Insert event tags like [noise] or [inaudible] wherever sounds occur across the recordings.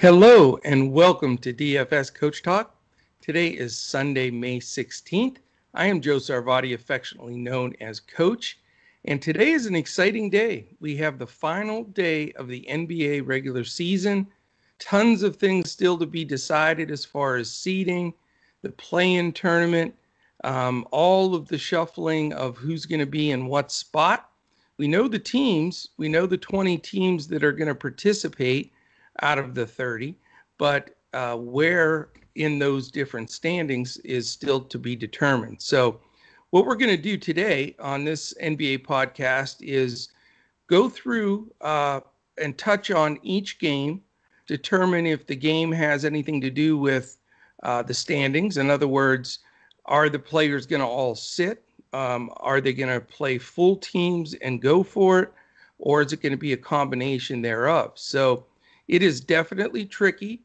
Hello and welcome to DFS Coach Talk. Today is Sunday, May 16th. I am Joe Sarvadi, affectionately known as Coach, and today is an exciting day. We have the final day of the NBA regular season. Tons of things still to be decided as far as seeding, the play in tournament, um, all of the shuffling of who's going to be in what spot. We know the teams, we know the 20 teams that are going to participate out of the 30, but uh, where in those different standings is still to be determined. So, what we're going to do today on this NBA podcast is go through uh, and touch on each game, determine if the game has anything to do with uh, the standings. In other words, are the players going to all sit? Um, are they going to play full teams and go for it? Or is it going to be a combination thereof? So, it is definitely tricky,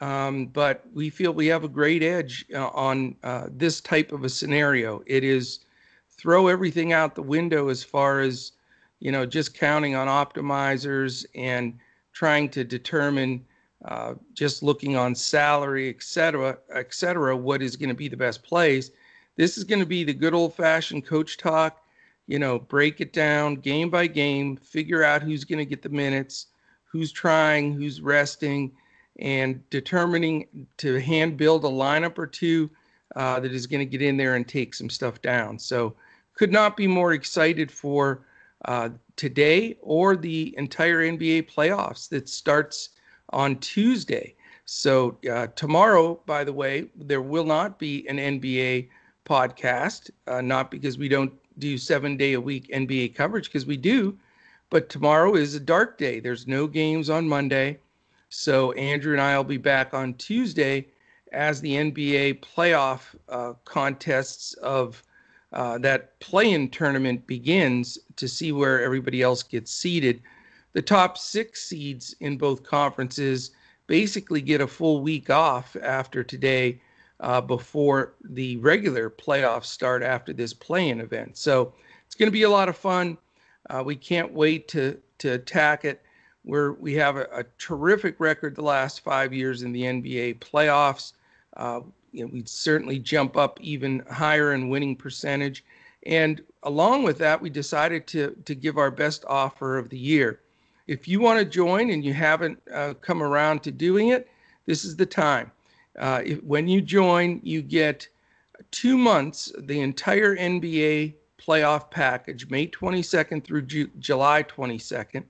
um, but we feel we have a great edge uh, on uh, this type of a scenario. It is throw everything out the window as far as you know, just counting on optimizers and trying to determine uh, just looking on salary, et cetera, et cetera, what is going to be the best plays. This is going to be the good old fashioned coach talk, you know, break it down game by game, figure out who's going to get the minutes, who's trying, who's resting, and determining to hand build a lineup or two uh, that is going to get in there and take some stuff down. So, could not be more excited for uh, today or the entire NBA playoffs that starts on Tuesday. So, uh, tomorrow, by the way, there will not be an NBA podcast, uh, not because we don't do seven day a week NBA coverage, because we do, but tomorrow is a dark day. There's no games on Monday. So Andrew and I will be back on Tuesday as the NBA playoff uh, contests of uh, that play-in tournament begins to see where everybody else gets seeded. The top six seeds in both conferences basically get a full week off after today uh, before the regular playoffs start after this play-in event. So it's going to be a lot of fun. Uh, we can't wait to to attack it. We're we have a, a terrific record the last five years in the NBA playoffs. Uh, you know, we'd certainly jump up even higher in winning percentage. And along with that, we decided to to give our best offer of the year. If you want to join and you haven't uh, come around to doing it, this is the time. Uh, if, when you join, you get two months, the entire NBA playoff package, May 22nd through Ju- July 22nd,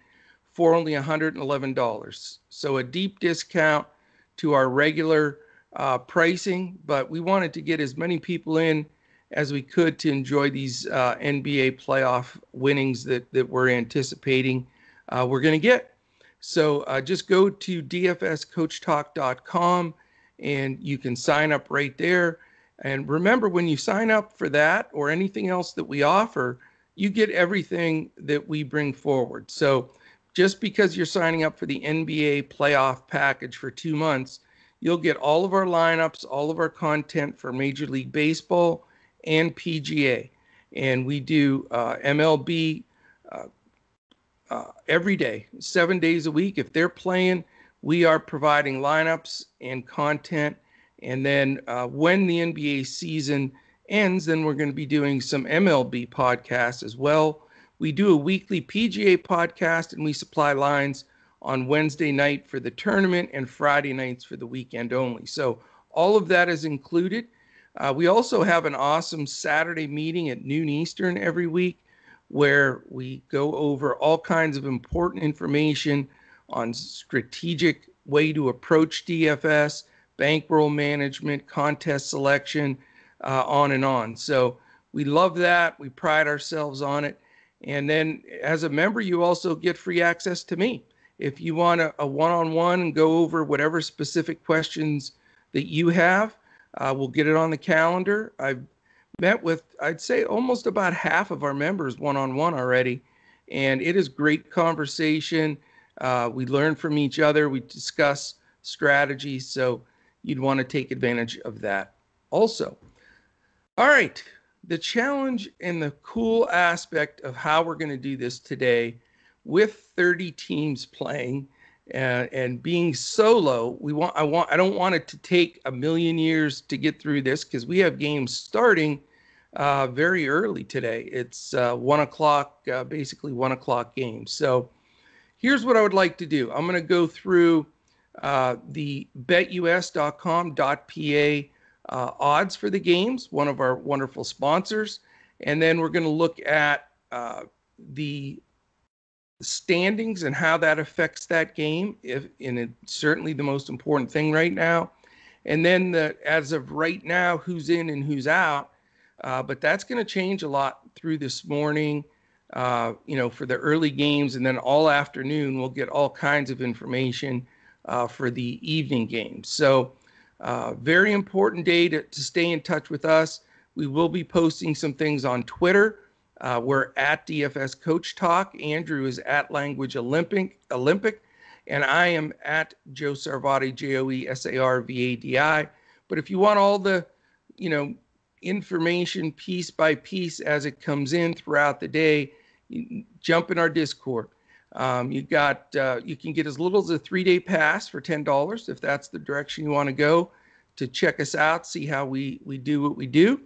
for only $111. So a deep discount to our regular uh, pricing, but we wanted to get as many people in as we could to enjoy these uh, NBA playoff winnings that, that we're anticipating uh, we're going to get. So uh, just go to dfscoachtalk.com and you can sign up right there. And remember, when you sign up for that or anything else that we offer, you get everything that we bring forward. So just because you're signing up for the NBA playoff package for two months, you'll get all of our lineups, all of our content for Major League Baseball and PGA. And we do uh, MLB uh, uh, every day, seven days a week. If they're playing, we are providing lineups and content and then uh, when the NBA season ends, then we're going to be doing some MLB podcasts as well. We do a weekly PGA podcast and we supply lines on Wednesday night for the tournament and Friday nights for the weekend only. So all of that is included. Uh, we also have an awesome Saturday meeting at noon Eastern every week where we go over all kinds of important information on strategic way to approach DFS bankroll management, contest selection, uh, on and on. So we love that. We pride ourselves on it. And then as a member, you also get free access to me. If you want a one on one and go over whatever specific questions that you have, uh, we'll get it on the calendar. I've met with, I'd say, almost about half of our members one on one already. And it is great conversation. Uh, we learn from each other, we discuss strategies. So you'd want to take advantage of that also. All right, the challenge and the cool aspect of how we're going to do this today with 30 teams playing and, and being solo, we want I want I don't want it to take a million years to get through this because we have games starting uh, very early today. It's uh, one o'clock, uh, basically one o'clock games. So here's what I would like to do. I'm going to go through uh, the betus.com.pa uh, odds for the games, one of our wonderful sponsors, and then we're going to look at uh, the standings and how that affects that game. If and it's certainly the most important thing right now. And then the as of right now, who's in and who's out. Uh, but that's going to change a lot through this morning. Uh, you know, for the early games, and then all afternoon we'll get all kinds of information uh, for the evening games. So, uh, very important day to, to stay in touch with us. We will be posting some things on Twitter. Uh, we're at DFS Coach Talk. Andrew is at Language Olympic, Olympic, and I am at Joe Sarvadi, J O E S A R V A D I. But if you want all the, you know, information piece by piece as it comes in throughout the day, jump in our Discord. Um, you got uh, you can get as little as a three day pass for ten dollars if that's the direction you want to go to check us out, see how we we do what we do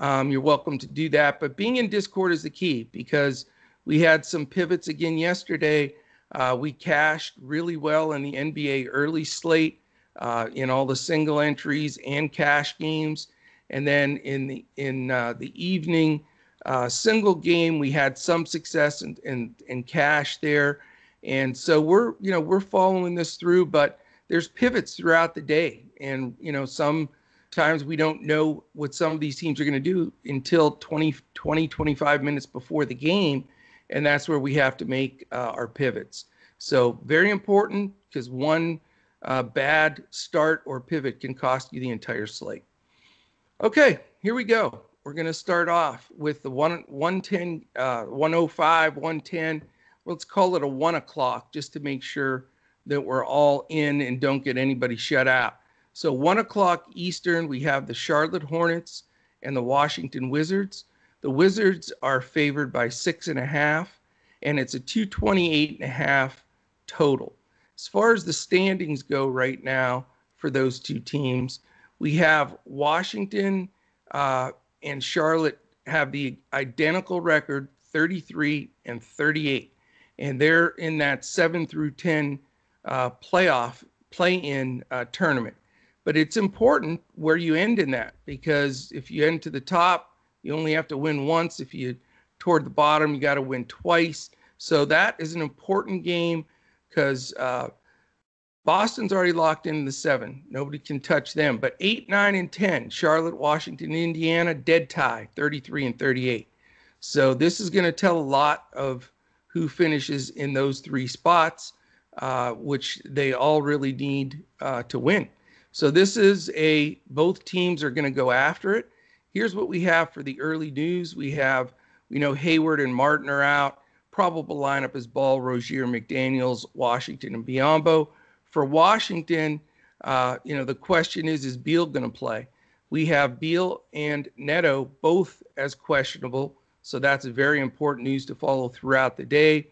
um, you're welcome to do that. But being in Discord is the key because we had some pivots again yesterday. Uh, we cashed really well in the NBA early slate uh, in all the single entries and cash games, and then in the in uh, the evening uh, single game we had some success in, in in cash there, and so we're you know we're following this through, but there's pivots throughout the day, and you know sometimes we don't know what some of these teams are going to do until 20, 20, 25 minutes before the game. And that's where we have to make uh, our pivots. So, very important because one uh, bad start or pivot can cost you the entire slate. Okay, here we go. We're going to start off with the one, 110, uh, 105, 110. Let's call it a one o'clock just to make sure that we're all in and don't get anybody shut out. So one o'clock Eastern, we have the Charlotte Hornets and the Washington Wizards. The Wizards are favored by six and a half, and it's a 228 and a half total. As far as the standings go right now for those two teams, we have Washington uh, and Charlotte have the identical record 33 and 38 and they're in that 7 through 10 uh, playoff play in uh, tournament but it's important where you end in that because if you end to the top, you only have to win once. If you toward the bottom, you got to win twice. So that is an important game because uh, Boston's already locked in the seven. Nobody can touch them. But eight, nine, and 10, Charlotte, Washington, Indiana, dead tie, 33 and 38. So this is going to tell a lot of who finishes in those three spots, uh, which they all really need uh, to win. So this is a both teams are going to go after it. Here's what we have for the early news. We have you know Hayward and Martin are out. Probable lineup is Ball, Rozier, McDaniels, Washington, and Biyombo. For Washington, uh, you know the question is is Beal going to play? We have Beal and Neto both as questionable, so that's very important news to follow throughout the day.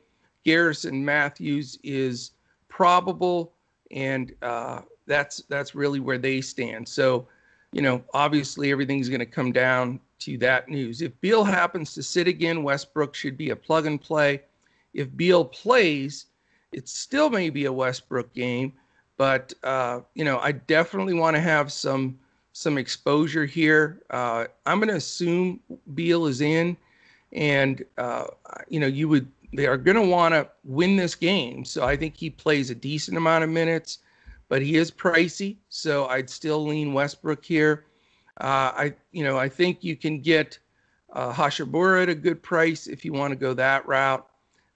Garrison Matthews is probable, and uh, that's that's really where they stand. So, you know, obviously everything's going to come down to that news. If Beal happens to sit again, Westbrook should be a plug and play. If Beal plays, it still may be a Westbrook game, but uh, you know, I definitely want to have some some exposure here. Uh, I'm going to assume Beal is in, and uh, you know, you would they are going to want to win this game. So I think he plays a decent amount of minutes but he is pricey, so I'd still lean Westbrook here. Uh, I, you know, I think you can get uh, Hachimura at a good price if you want to go that route.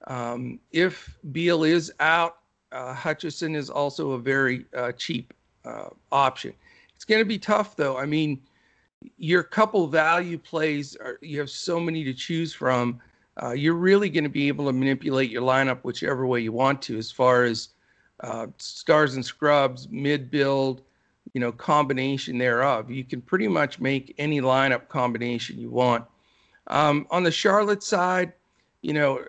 Um, if Beal is out, uh, Hutchison is also a very uh, cheap uh, option. It's going to be tough though. I mean, your couple value plays are you have so many to choose from. Uh, you're really going to be able to manipulate your lineup whichever way you want to, as far as uh, stars and scrubs, mid build, you know, combination thereof. You can pretty much make any lineup combination you want. Um, on the Charlotte side, you know,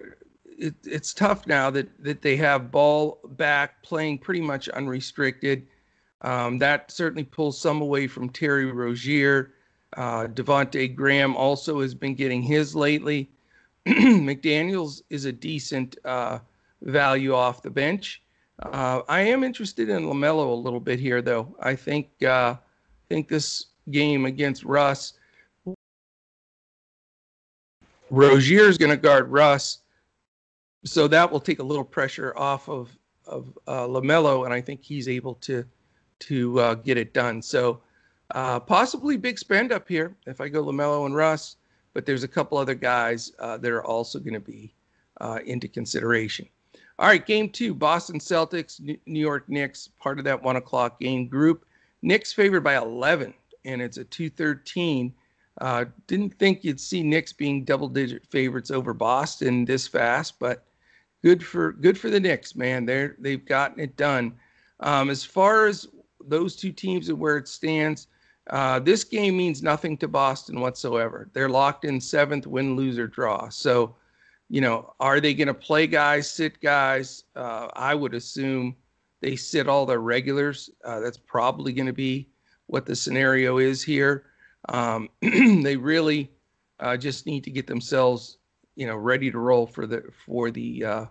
it, it's tough now that that they have ball back playing pretty much unrestricted. Um, that certainly pulls some away from Terry Rozier. Uh, Devonte Graham also has been getting his lately. [clears throat] McDaniels is a decent uh, value off the bench. Uh, I am interested in Lamelo a little bit here, though. I think uh, think this game against Russ, Rozier is going to guard Russ, so that will take a little pressure off of of uh, Lamelo, and I think he's able to to uh, get it done. So uh, possibly big spend up here if I go Lamelo and Russ, but there's a couple other guys uh, that are also going to be uh, into consideration. All right, game two, Boston Celtics, New York Knicks, part of that one o'clock game group. Knicks favored by 11, and it's a 213. Uh, didn't think you'd see Knicks being double-digit favorites over Boston this fast, but good for good for the Knicks, man. They're they've gotten it done. Um, as far as those two teams and where it stands, uh, this game means nothing to Boston whatsoever. They're locked in seventh, win, lose, or draw. So, you know, are they going to play guys, sit guys? Uh, I would assume they sit all their regulars. Uh, that's probably going to be what the scenario is here. Um, [clears throat] they really uh, just need to get themselves, you know, ready to roll for the for the uh,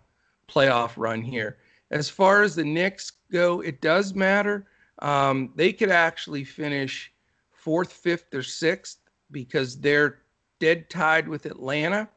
playoff run here. As far as the Knicks go, it does matter. Um, they could actually finish fourth, fifth, or sixth because they're dead tied with Atlanta,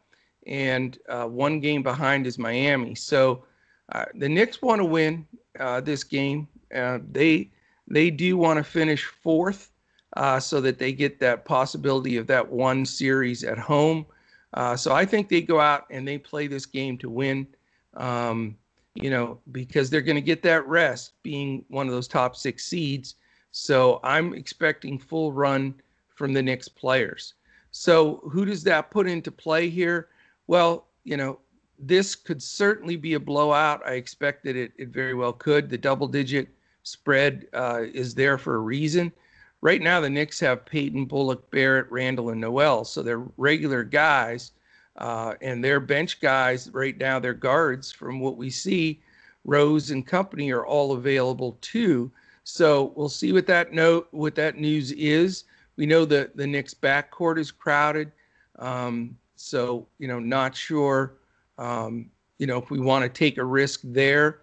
and uh, one game behind is Miami. So uh, the Knicks want to win uh, this game. Uh, they they do want to finish fourth uh, so that they get that possibility of that one series at home. Uh, so I think they go out and they play this game to win. Um, you know, because they're going to get that rest being one of those top six seeds. So I'm expecting full run from the Knicks players. So who does that put into play here? Well, you know, this could certainly be a blowout. I expect that it, it very well could. The double digit spread uh, is there for a reason. Right now, the Knicks have Payton, Bullock, Barrett, Randle, and Noel. So they're regular guys. Uh, and their bench guys right now, their guards, from what we see, Rose and company are all available too. So we'll see what that note, what that news is. We know that the Knicks backcourt is crowded. Um, so you know, not sure. Um, you know, if we want to take a risk there.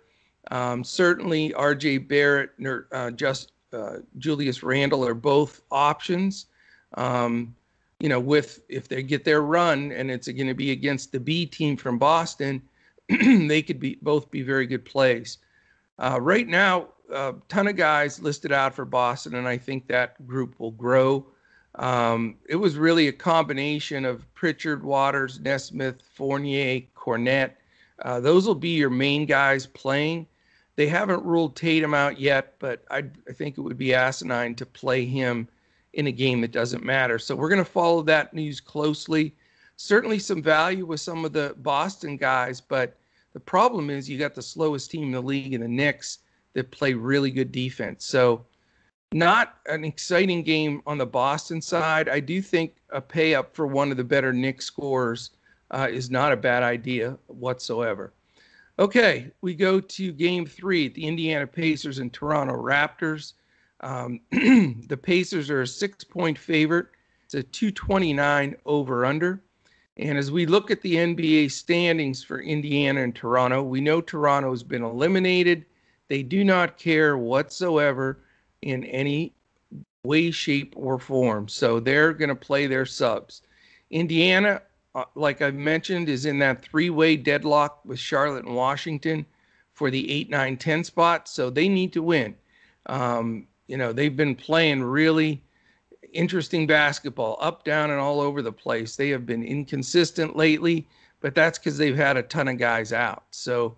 Um, certainly, R.J. Barrett uh, just uh, Julius Randle are both options. Um, you know, with if they get their run and it's going to be against the B team from Boston, [clears throat] they could be both be very good plays. Uh, right now, a ton of guys listed out for Boston, and I think that group will grow. Um, it was really a combination of Pritchard, Waters, Nesmith, Fournier, Kornet. Uh, those will be your main guys playing. They haven't ruled Tatum out yet, but I'd, I think it would be asinine to play him in a game that doesn't matter. So we're going to follow that news closely. Certainly some value with some of the Boston guys, but the problem is you got the slowest team in the league in the Knicks that play really good defense. So not an exciting game on the Boston side. I do think a pay up for one of the better Knicks scorers uh, is not a bad idea whatsoever. Okay, we go to game three, the Indiana Pacers and Toronto Raptors. Um, [clears throat] the Pacers are a six point favorite. It's a 229 over under. And as we look at the NBA standings for Indiana and Toronto, we know Toronto has been eliminated. They do not care whatsoever in any way, shape, or form. So they're going to play their subs. Indiana, uh, like I mentioned, is in that three way deadlock with Charlotte and Washington for the 8, 9, 10 spot. So they need to win. Um, you know, they've been playing really interesting basketball, up, down, and all over the place. They have been inconsistent lately, but that's because they've had a ton of guys out. So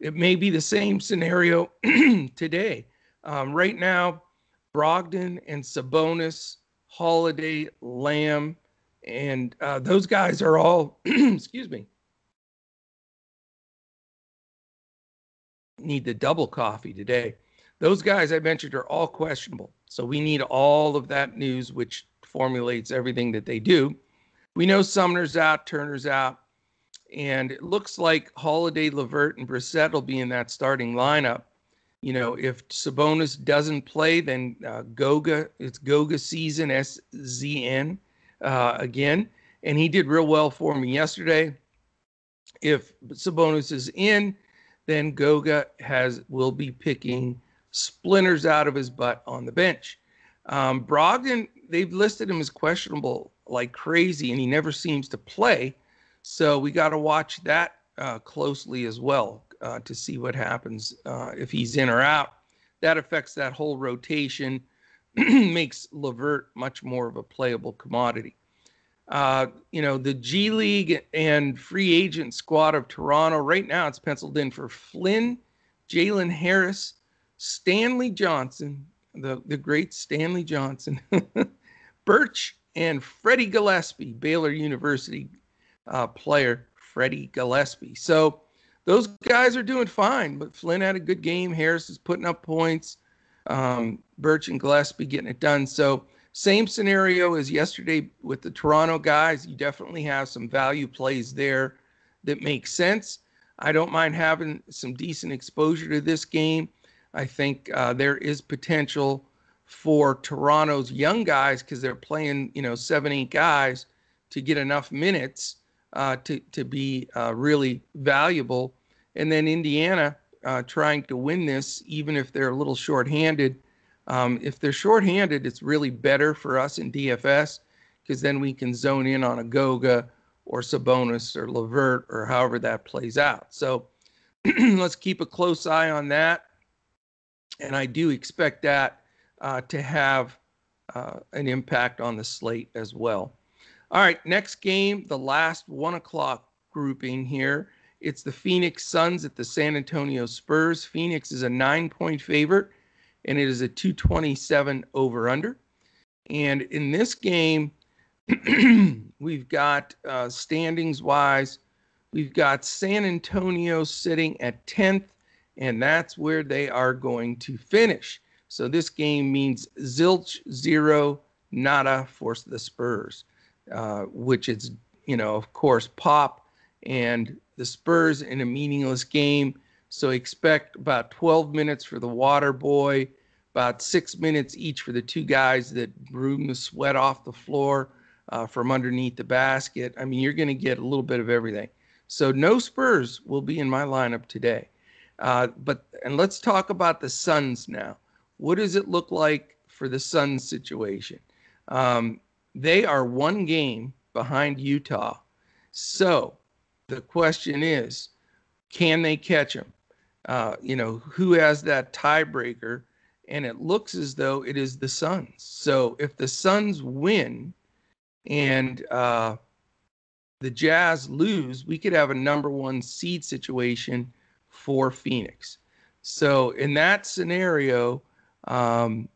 it may be the same scenario [clears throat] today. Um, right now, Brogdon and Sabonis, Holiday, Lamb, and uh, those guys are all, [clears throat] excuse me, need the double coffee today. Those guys I mentioned are all questionable. So we need all of that news, which formulates everything that they do. We know Sumner's out, Turner's out, and it looks like Holiday, LeVert, and Brissett will be in that starting lineup. You know, if Sabonis doesn't play, then uh, Goga, it's Goga season, S Z N, uh, again. And he did real well for me yesterday. If Sabonis is in, then Goga has will be picking splinters out of his butt on the bench. Um, Brogdon, they've listed him as questionable like crazy, and he never seems to play. So we got to watch that uh, closely as well uh, to see what happens uh, if he's in or out. That affects that whole rotation, [clears throat] makes LeVert much more of a playable commodity. Uh, you know, the G League and free agent squad of Toronto, right now it's penciled in for Flynn, Jalen Harris, Stanley Johnson, the, the great Stanley Johnson, [laughs] Birch, and Freddie Gillespie, Baylor University uh, player, Freddie Gillespie. So those guys are doing fine, but Flynn had a good game. Harris is putting up points. Um, Birch and Gillespie getting it done. So same scenario as yesterday with the Toronto guys. You definitely have some value plays there that make sense. I don't mind having some decent exposure to this game. I think uh, there is potential for Toronto's young guys because they're playing, you know, seven, eight guys to get enough minutes uh, to to be uh, really valuable. And then Indiana uh, trying to win this, even if they're a little shorthanded, um, if they're shorthanded, it's really better for us in DFS because then we can zone in on a Goga or Sabonis or LeVert or however that plays out. So [clears throat] let's keep a close eye on that. And I do expect that uh, to have uh, an impact on the slate as well. All right, next game, the last one o'clock grouping here. It's the Phoenix Suns at the San Antonio Spurs. Phoenix is a nine point favorite and it is a 227 over under. And in this game, [clears throat] we've got uh, standings wise, we've got San Antonio sitting at 10th, and that's where they are going to finish. So this game means zilch zero nada for the Spurs, uh, which is, you know, of course, pop and the Spurs in a meaningless game. So expect about 12 minutes for the water boy, about six minutes each for the two guys that broom the sweat off the floor uh, from underneath the basket. I mean, you're going to get a little bit of everything. So no Spurs will be in my lineup today. Uh, but and let's talk about the Suns now. What does it look like for the Suns situation? Um, they are one game behind Utah. So the question is, can they catch them? Uh, you know, who has that tiebreaker? and it looks as though it is the Suns. So if the Suns win and uh, the Jazz lose, we could have a number one seed situation for Phoenix. So in that scenario, um,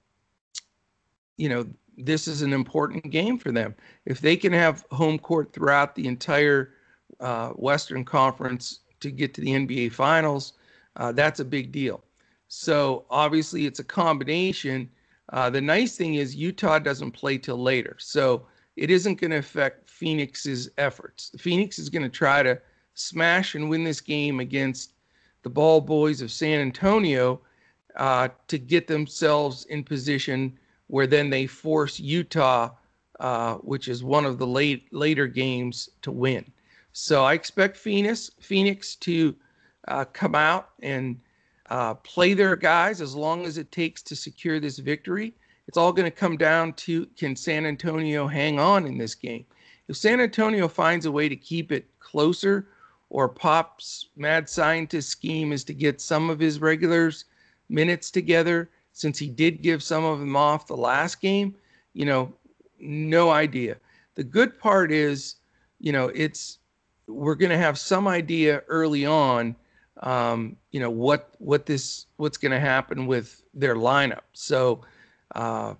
you know, this is an important game for them. If they can have home court throughout the entire uh, Western Conference to get to the NBA Finals, uh, that's a big deal. So obviously it's a combination. Uh, the nice thing is Utah doesn't play till later, so it isn't going to affect Phoenix's efforts. Phoenix is going to try to smash and win this game against the Ball Boys of San Antonio uh, to get themselves in position where then they force Utah, uh, which is one of the late later games, to win. So I expect Phoenix Phoenix to uh, come out and uh, play their guys as long as it takes to secure this victory. It's all going to come down to can San Antonio hang on in this game? If San Antonio finds a way to keep it closer, or Pop's mad scientist scheme is to get some of his regulars minutes together, since he did give some of them off the last game, you know, no idea. The good part is, you know, it's we're going to have some idea early on um, you know what what this what's going to happen with their lineup. So uh,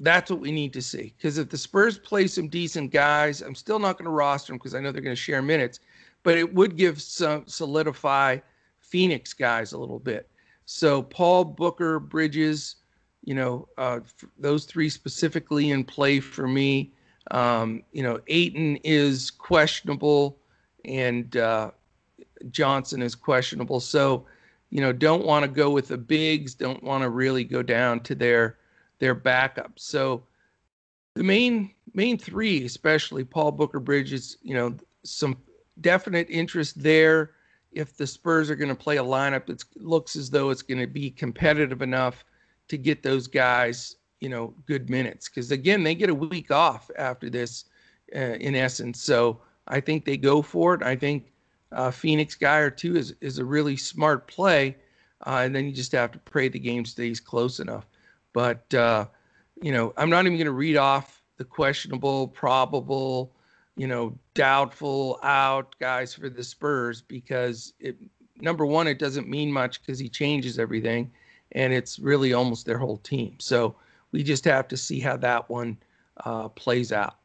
that's what we need to see. Because if the Spurs play some decent guys, I'm still not going to roster them because I know they're going to share minutes, but it would give some solidify Phoenix guys a little bit. So Paul Booker, Bridges, you know, uh, those three specifically in play for me. Um, you know, Ayton is questionable and uh, Johnson is questionable. So, you know, don't want to go with the bigs. Don't want to really go down to their their backups. So, the main main three, especially Paul Booker Bridges, you know, some definite interest there. If the Spurs are going to play a lineup that looks as though it's going to be competitive enough to get those guys, you know, good minutes, because again, they get a week off after this, uh, in essence. So I think they go for it. I think uh, Phoenix guy or two is is a really smart play, uh, and then you just have to pray the game stays close enough. But uh, you know, I'm not even going to read off the questionable, probable, you know, doubtful out guys for the Spurs because it number one, it doesn't mean much because he changes everything, and it's really almost their whole team. So we just have to see how that one uh, plays out.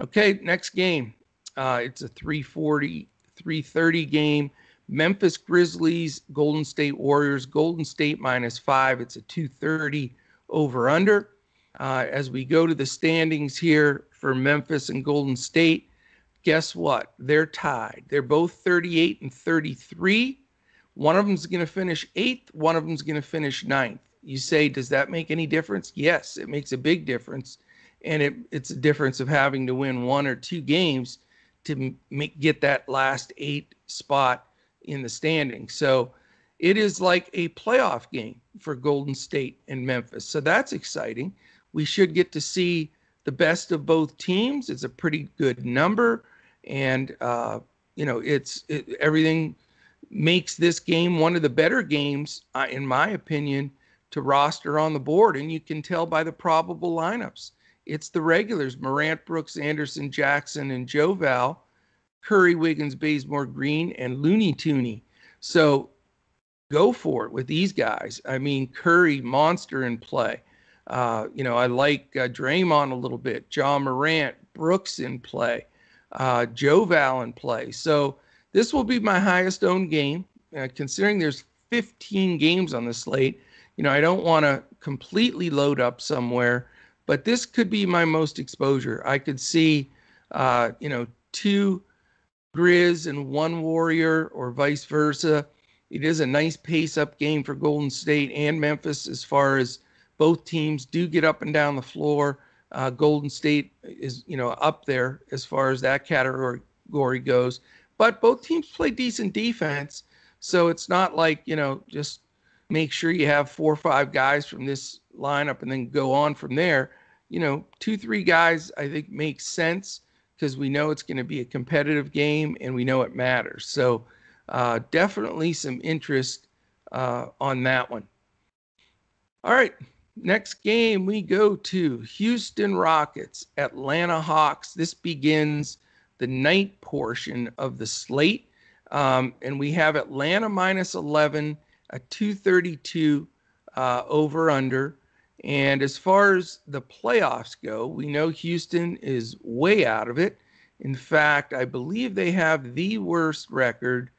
Okay, next game. Uh, it's a 340, 330 game. Memphis Grizzlies, Golden State Warriors, Golden State minus five. It's a 230 over under. Uh, as we go to the standings here for Memphis and Golden State, guess what? They're tied. They're both 38 and 33. One of them's going to finish eighth, one of them's going to finish ninth. You say, does that make any difference? Yes, it makes a big difference. And it, it's a difference of having to win one or two games to make, get that last eight spot in the standing. So it is like a playoff game for Golden State and Memphis. So that's exciting. We should get to see the best of both teams. It's a pretty good number, and uh, you know, it's it, everything makes this game one of the better games, uh, in my opinion, to roster on the board. And you can tell by the probable lineups. It's the regulars: Morant, Brooks, Anderson, Jackson, and Joe Val, Curry, Wiggins, Bazemore, Green, and Looney Tooney. So go for it with these guys. I mean, Curry, monster in play. Uh, you know, I like uh, Draymond a little bit, Ja Morant, Brooks in play, uh, Joe Val in play. So this will be my highest owned game, uh, considering there's 15 games on the slate. You know, I don't want to completely load up somewhere, but this could be my most exposure. I could see, uh, you know, two Grizz and one Warrior, or vice versa. It is a nice pace up game for Golden State and Memphis as far as both teams do get up and down the floor. Uh, Golden State is, you know, up there as far as that category goes. But both teams play decent defense, so it's not like you know just make sure you have four or five guys from this lineup and then go on from there. You know, two three guys I think makes sense because we know it's going to be a competitive game and we know it matters. So uh, definitely some interest uh, on that one. All right, Next game, we go to Houston Rockets, Atlanta Hawks. This begins the night portion of the slate. Um, and we have Atlanta minus 11, a 232 uh, over under. And as far as the playoffs go, we know Houston is way out of it. In fact, I believe they have the worst record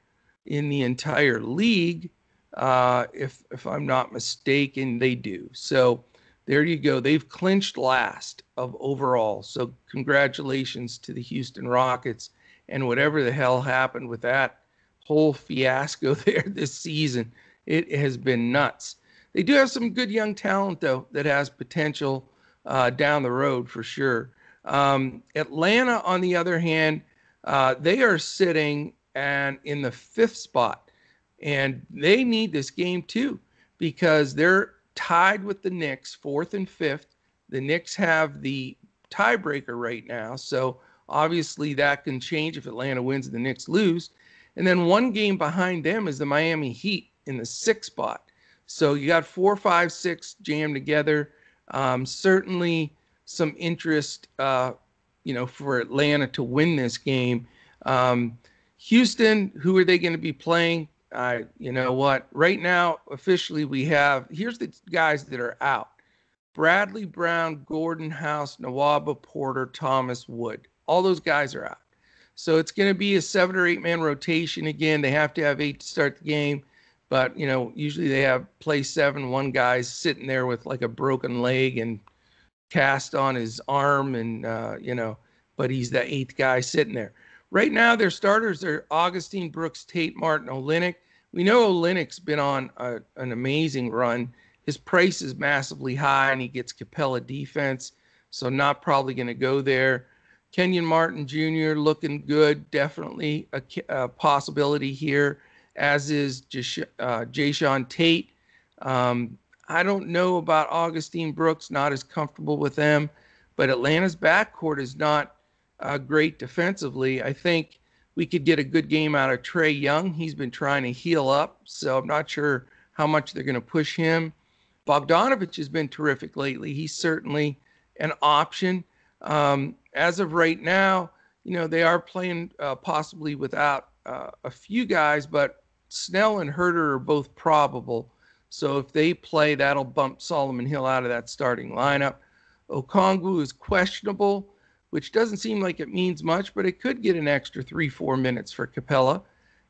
in the entire league uh, if if I'm not mistaken, they do. So there you go. They've clinched last of overall. So congratulations to the Houston Rockets and whatever the hell happened with that whole fiasco [laughs] there this season. It has been nuts. They do have some good young talent though that has potential uh, down the road for sure. Um, Atlanta, on the other hand, uh, they are sitting and in the fifth spot and they need this game too because they're tied with the Knicks, fourth and fifth. The Knicks have the tiebreaker right now. So obviously that can change if Atlanta wins and the Knicks lose. And then one game behind them is the Miami Heat in the sixth spot. So you got four, five, six jammed together. Um, certainly some interest, uh, you know, for Atlanta to win this game. Um, Houston, who are they going to be playing? uh, you know what? Right now, officially, we have here's the guys that are out Bradley Brown, Gordon House, Nwaba Porter, Thomas Wood. All those guys are out. So it's going to be a seven or eight man rotation again. They have to have eight to start the game. But, you know, usually they have play seven. One guy's sitting there with like a broken leg and cast on his arm, and, uh, you know, but he's the eighth guy sitting there. Right now, their starters are Augustin Brooks, Tate Martin, Olynyk. We know Olynyk's been on a, an amazing run. His price is massively high, and he gets Capela defense, so not probably going to go there. Kenyon Martin Jr. looking good, definitely a, a possibility here, as is uh, Jae'Sean Tate. Um, I don't know about Augustin Brooks, not as comfortable with them, but Atlanta's backcourt is not uh, great defensively. I think we could get a good game out of Trae Young. He's been trying to heal up, so I'm not sure how much they're going to push him. Bogdanovich has been terrific lately. He's certainly an option. Um, as of right now, you know, they are playing uh, possibly without uh, a few guys, but Snell and Huerter are both probable. So if they play, that'll bump Solomon Hill out of that starting lineup. Okongwu is questionable which doesn't seem like it means much, but it could get an extra three, four minutes for Capela.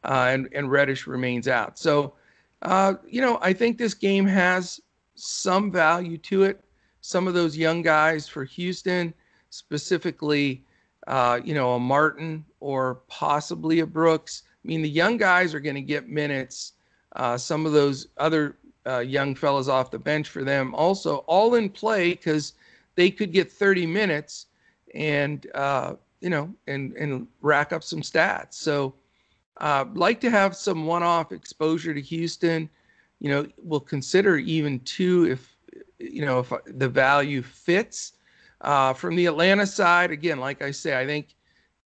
uh, and, and Reddish remains out. So, uh, you know, I think this game has some value to it. Some of those young guys for Houston, specifically, uh, you know, a Martin or possibly a Brooks. I mean, the young guys are going to get minutes. Uh, some of those other uh, young fellas off the bench for them also all in play because they could get 30 minutes and uh, you know and and rack up some stats. So uh, like to have some one-off exposure to Houston. You know, we'll consider even two if you know if the value fits. Uh, from the Atlanta side, again, like I say, I think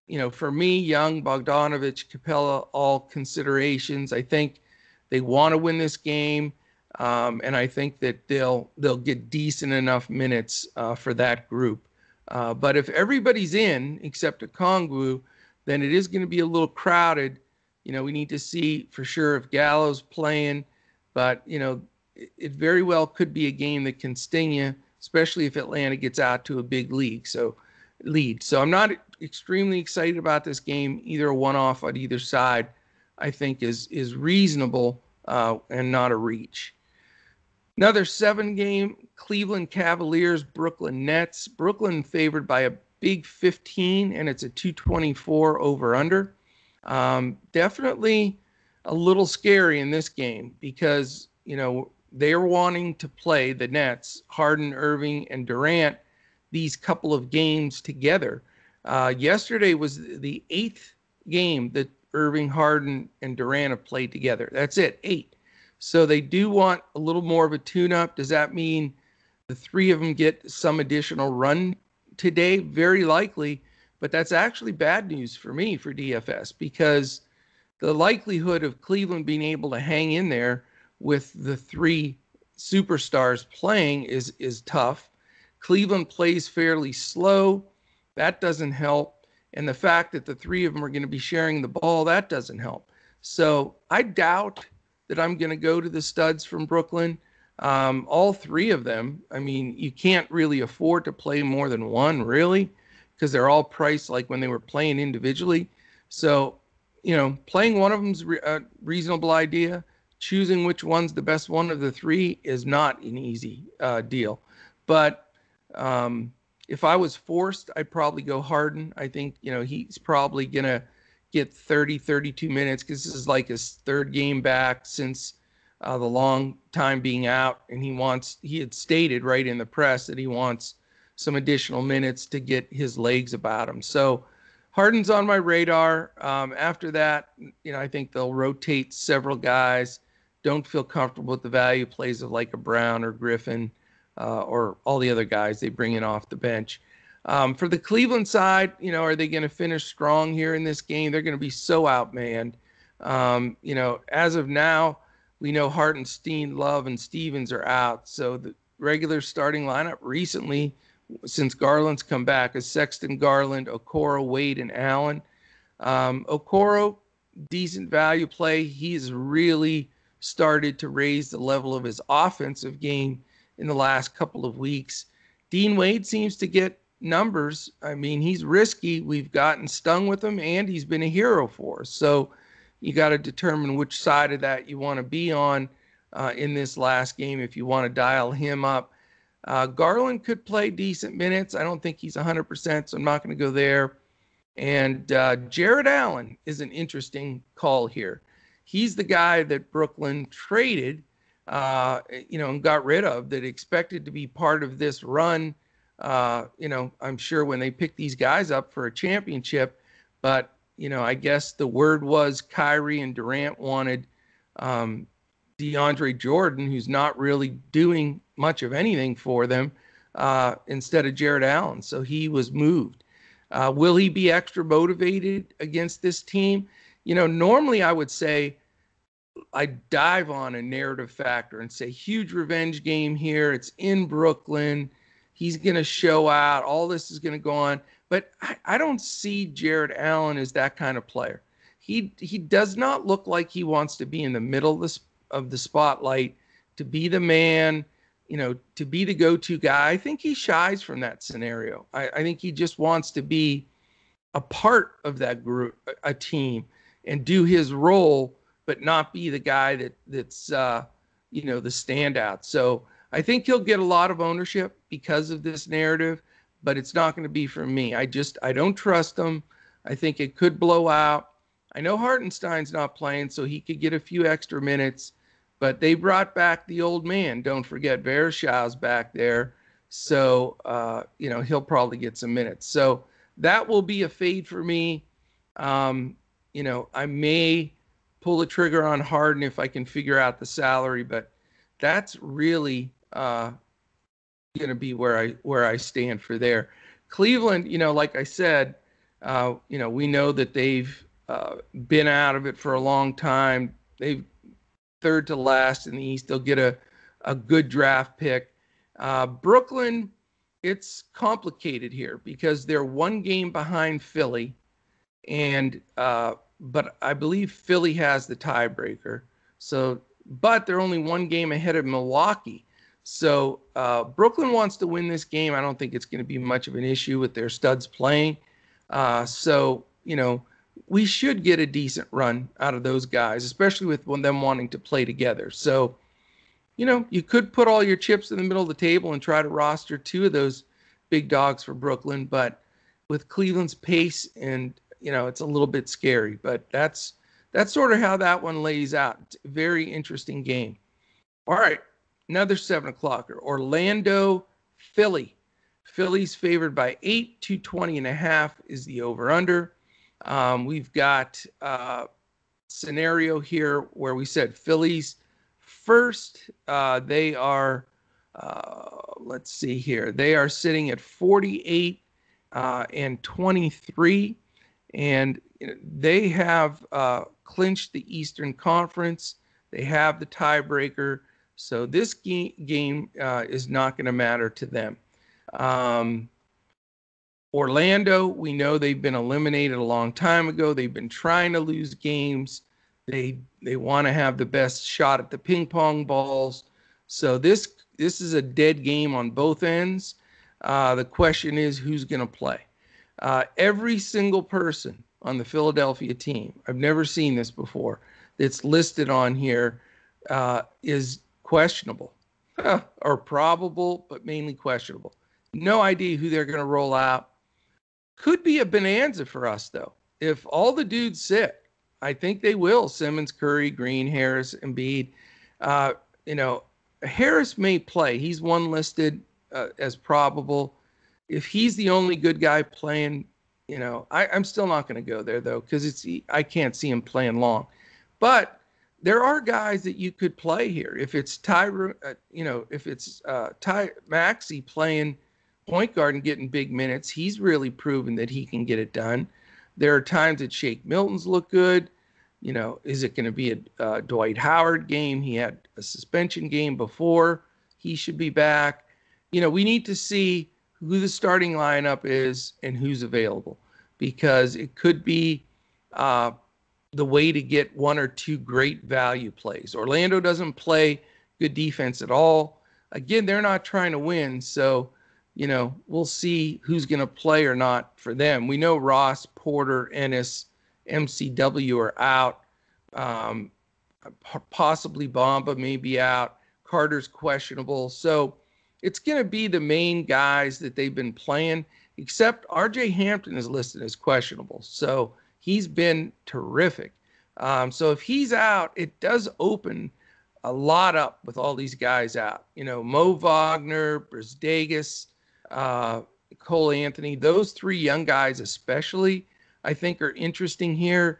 you know for me, Young, Bogdanovich, Capela, all considerations. I think they want to win this game. Um, and I think that they'll they'll get decent enough minutes uh, for that group. Uh, but if everybody's in except Okongwu, then it is going to be a little crowded. You know, we need to see for sure if Gallo's playing, but you know, it, it very well could be a game that can sting you, especially if Atlanta gets out to a big league. So lead. So I'm not extremely excited about this game. Either one-off on either side, I think is is reasonable uh, and not a reach. Another seven game Cleveland Cavaliers, Brooklyn Nets. Brooklyn favored by a big 15, and it's a 224 over under. Um, definitely a little scary in this game because, you know, they're wanting to play the Nets, Harden, Irving, and Durant, these couple of games together. Uh, yesterday was the eighth game that Irving, Harden, and Durant have played together. That's it, eight. So they do want a little more of a tune up. Does that mean the three of them get some additional run today? Very likely, but that's actually bad news for me for DFS because the likelihood of Cleveland being able to hang in there with the three superstars playing is is tough. Cleveland plays fairly slow. That doesn't help. And the fact that the three of them are going to be sharing the ball, that doesn't help. So I doubt that I'm going to go to the studs from Brooklyn. Um, all three of them. I mean, you can't really afford to play more than one, really, because they're all priced like when they were playing individually. So, you know, playing one of them's re- a reasonable idea. Choosing which one's the best one of the three is not an easy uh, deal. But um, if I was forced, I'd probably go Harden. I think, you know, he's probably going to get 30, 32 minutes because this is like his third game back since uh, the long time being out. And he wants, he had stated right in the press that he wants some additional minutes to get his legs about him. So Harden's on my radar. Um, after that, you know, I think they'll rotate several guys. Don't feel comfortable with the value plays of like a Brown or Griffin uh, or all the other guys they bring in off the bench. Um, for the Cleveland side, you know, are they going to finish strong here in this game? They're going to be so outmanned. Um, you know, as of now, we know Hartenstein, Love, and Stevens are out. So the regular starting lineup recently, since Garland's come back, is Sexton, Garland, Okoro, Wade, and Allen. Um, Okoro, decent value play. He's really started to raise the level of his offensive game in the last couple of weeks. Dean Wade seems to get numbers. I mean, he's risky. We've gotten stung with him, and he's been a hero for us. So you got to determine which side of that you want to be on uh, in this last game if you want to dial him up. Uh, Garland could play decent minutes. I don't think he's 100%, so I'm not going to go there. And uh, Jarrett Allen is an interesting call here. He's the guy that Brooklyn traded, uh, you know, and got rid of that expected to be part of this run. Uh, you know, I'm sure when they picked these guys up for a championship, but you know, I guess the word was Kyrie and Durant wanted um, DeAndre Jordan, who's not really doing much of anything for them, uh, instead of Jarrett Allen. So he was moved. Uh, will he be extra motivated against this team? You know, normally I would say I dive on a narrative factor and say huge revenge game here. It's in Brooklyn. He's going to show out. All this is going to go on. But I, I don't see Jarrett Allen as that kind of player. He he does not look like he wants to be in the middle of the, of the spotlight, to be the man, you know, to be the go-to guy. I think he shies from that scenario. I, I think he just wants to be a part of that group, a team, and do his role, but not be the guy that that's uh, you know the standout. So I think he'll get a lot of ownership because of this narrative but it's not going to be for me. I just I don't trust him. I think it could blow out. I know Hartenstein's not playing, so he could get a few extra minutes. But they brought back the old man. Don't forget Varejão's back there, so uh, you know he'll probably get some minutes. So that will be a fade for me. Um, you know, I may pull the trigger on Harden if I can figure out the salary, but that's really uh, going to be where I where I stand for there. Cleveland, you know, like I said, uh, you know, we know that they've uh, been out of it for a long time. They've third to last in the East. They'll get a a good draft pick. Uh, Brooklyn, it's complicated here because they're one game behind Philly, and uh, but I believe Philly has the tiebreaker. So, but they're only one game ahead of Milwaukee. So uh, Brooklyn wants to win this game. I don't think it's going to be much of an issue with their studs playing. Uh, so you know we should get a decent run out of those guys, especially with them wanting to play together. So you know you could put all your chips in the middle of the table and try to roster two of those big dogs for Brooklyn, but with Cleveland's pace and you know it's a little bit scary. But that's that's sort of how that one lays out. Very interesting game. All right, another seven o'clocker. Orlando, Philly. Philly's favored by eight, 220 and a half is the over under. Um, we've got a uh, scenario here where we said Phillies first. Uh, they are, uh, let's see here, they are sitting at 48 uh, and 23, and they have uh, clinched the Eastern Conference. They have the tiebreaker. So this game, game uh, is not going to matter to them. Um, Orlando, we know they've been eliminated a long time ago. They've been trying to lose games. They they want to have the best shot at the ping pong balls. So this this is a dead game on both ends. Uh, the question is who's going to play. Uh, every single person on the Philadelphia team, I've never seen this before, that's listed on here uh, is questionable or probable, but mainly questionable. No idea who they're going to roll out. Could be a bonanza for us, though. If all the dudes sit, I think they will. Simmons, Curry, Green, Harris, Embiid. Uh, you know, Harris may play. He's one listed uh, as probable. If he's the only good guy playing, you know, I, I'm still not going to go there though because it's I can't see him playing long. But there are guys that you could play here. If it's Ty, uh, you know, if it's uh, Ty Maxey playing point guard and getting big minutes, he's really proven that he can get it done. There are times that Shake Milton's look good. You know, is it going to be a uh, Dwight Howard game? He had a suspension game before. He should be back. You know, we need to see who the starting lineup is and who's available because it could be uh, the way to get one or two great value plays. Orlando doesn't play good defense at all. Again, they're not trying to win, so you know we'll see who's going to play or not for them. We know Ross, Porter, Ennis, MCW are out. Um, possibly Bamba may be out. Carter's questionable, so it's going to be the main guys that they've been playing. except RJ Hampton is listed as questionable. So he's been terrific. Um, so if he's out, it does open a lot up with all these guys out. You know, Mo Wagner, Brazdeikis, uh, Cole Anthony, those three young guys especially, I think are interesting here.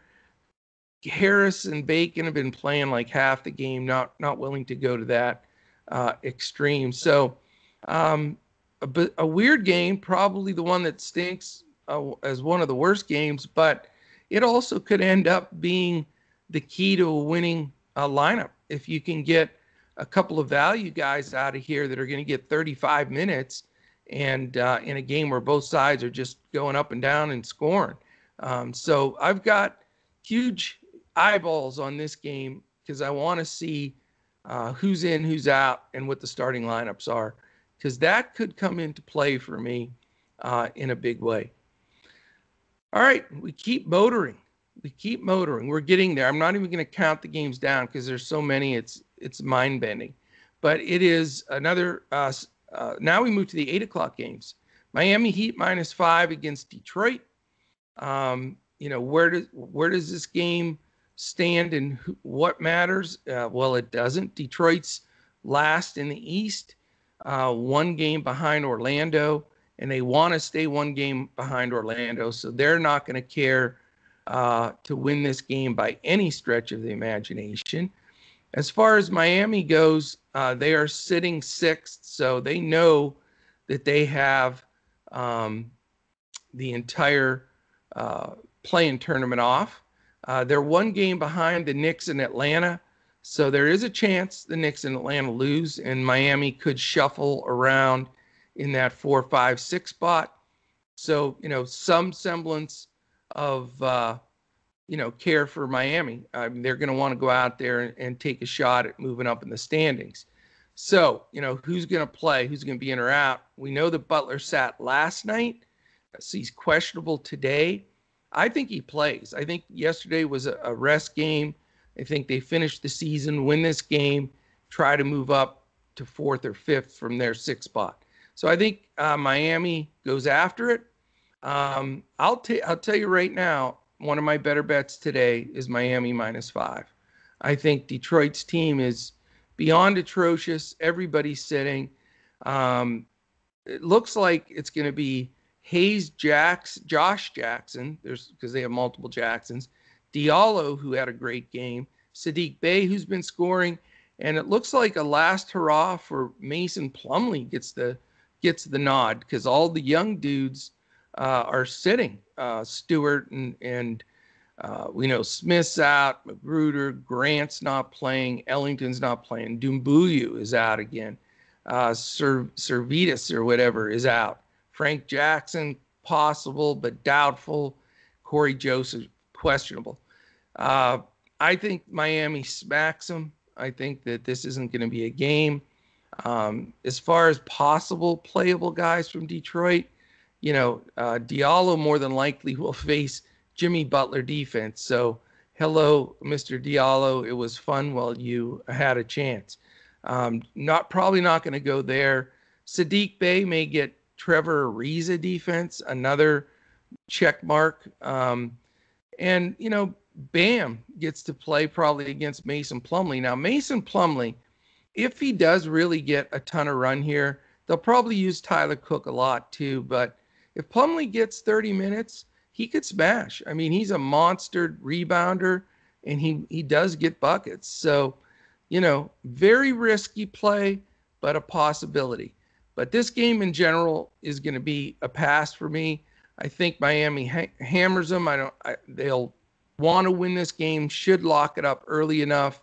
Harris and Bacon have been playing like half the game, not not willing to go to that uh, extreme. So, um, a, a, weird game, probably the one that stinks uh, as one of the worst games, but it also could end up being the key to a winning uh, lineup if you can get a couple of value guys out of here that are going to get 35 minutes and uh, in a game where both sides are just going up and down and scoring. Um, so I've got huge eyeballs on this game because I want to see uh, who's in, who's out, and what the starting lineups are, because that could come into play for me uh, in a big way. All right, we keep motoring. We keep motoring. We're getting there. I'm not even going to count the games down because there's so many. It's it's mind bending, but it is another. Uh, uh, now we move to the eight o'clock games. Miami Heat minus five against Detroit. Um, you know where does where does this game stand and what matters? Uh, well, it doesn't. Detroit's last in the East, uh, one game behind Orlando, and they want to stay one game behind Orlando, so they're not going to care uh, to win this game by any stretch of the imagination. As far as Miami goes, uh, they are sitting sixth, so they know that they have um, the entire uh, play-in tournament off. Uh, they're one game behind the Knicks in Atlanta. So there is a chance the Knicks in Atlanta lose, and Miami could shuffle around in that four, five, six spot. So, you know, some semblance of, uh, you know, care for Miami. I mean, they're going to want to go out there and, and, take a shot at moving up in the standings. So, you know, who's going to play? Who's going to be in or out? We know that Butler sat last night. So he's questionable today. I think he plays. I think yesterday was a, a rest game. I think they finish the season, win this game, try to move up to fourth or fifth from their sixth spot. So I think uh, Miami goes after it. Um, I'll, t- I'll tell you right now, one of my better bets today is Miami minus five. I think Detroit's team is beyond atrocious. Everybody's sitting. Um, it looks like it's going to be Hayes Jacks, Josh Jackson, there's because they have multiple Jacksons, Diallo, who had a great game, Saddiq Bey, who's been scoring, and it looks like a last hurrah for Mason Plumlee gets the gets the nod because all the young dudes uh, are sitting. Uh, Stewart and and uh, we know Smith's out, McGruder, Grant's not playing, Ellington's not playing, Doumbouya is out again, uh, Servetus or whatever is out. Frank Jackson, possible but doubtful. Cory Joseph, questionable. Uh, I think Miami smacks them. I think that this isn't going to be a game. Um, as far as possible playable guys from Detroit, you know, uh, Diallo more than likely will [laughs] face Jimmy Butler defense. So, hello, Mr. Diallo. It was fun while you had a chance. Um, not probably not going to go there. Saddiq Bey may get Trevor Ariza defense, another check mark. Um, and, you know, Bam gets to play probably against Mason Plumlee. Now, Mason Plumlee, if he does really get a ton of run here, they'll probably use Tyler Cook a lot too. But if Plumlee gets 30 minutes, he could smash. I mean, he's a monster rebounder and he, he does get buckets. So, you know, very risky play, but a possibility. But this game in general is going to be a pass for me. I think Miami ha- hammers them. I don't. I, they'll want to win this game. Should lock it up early enough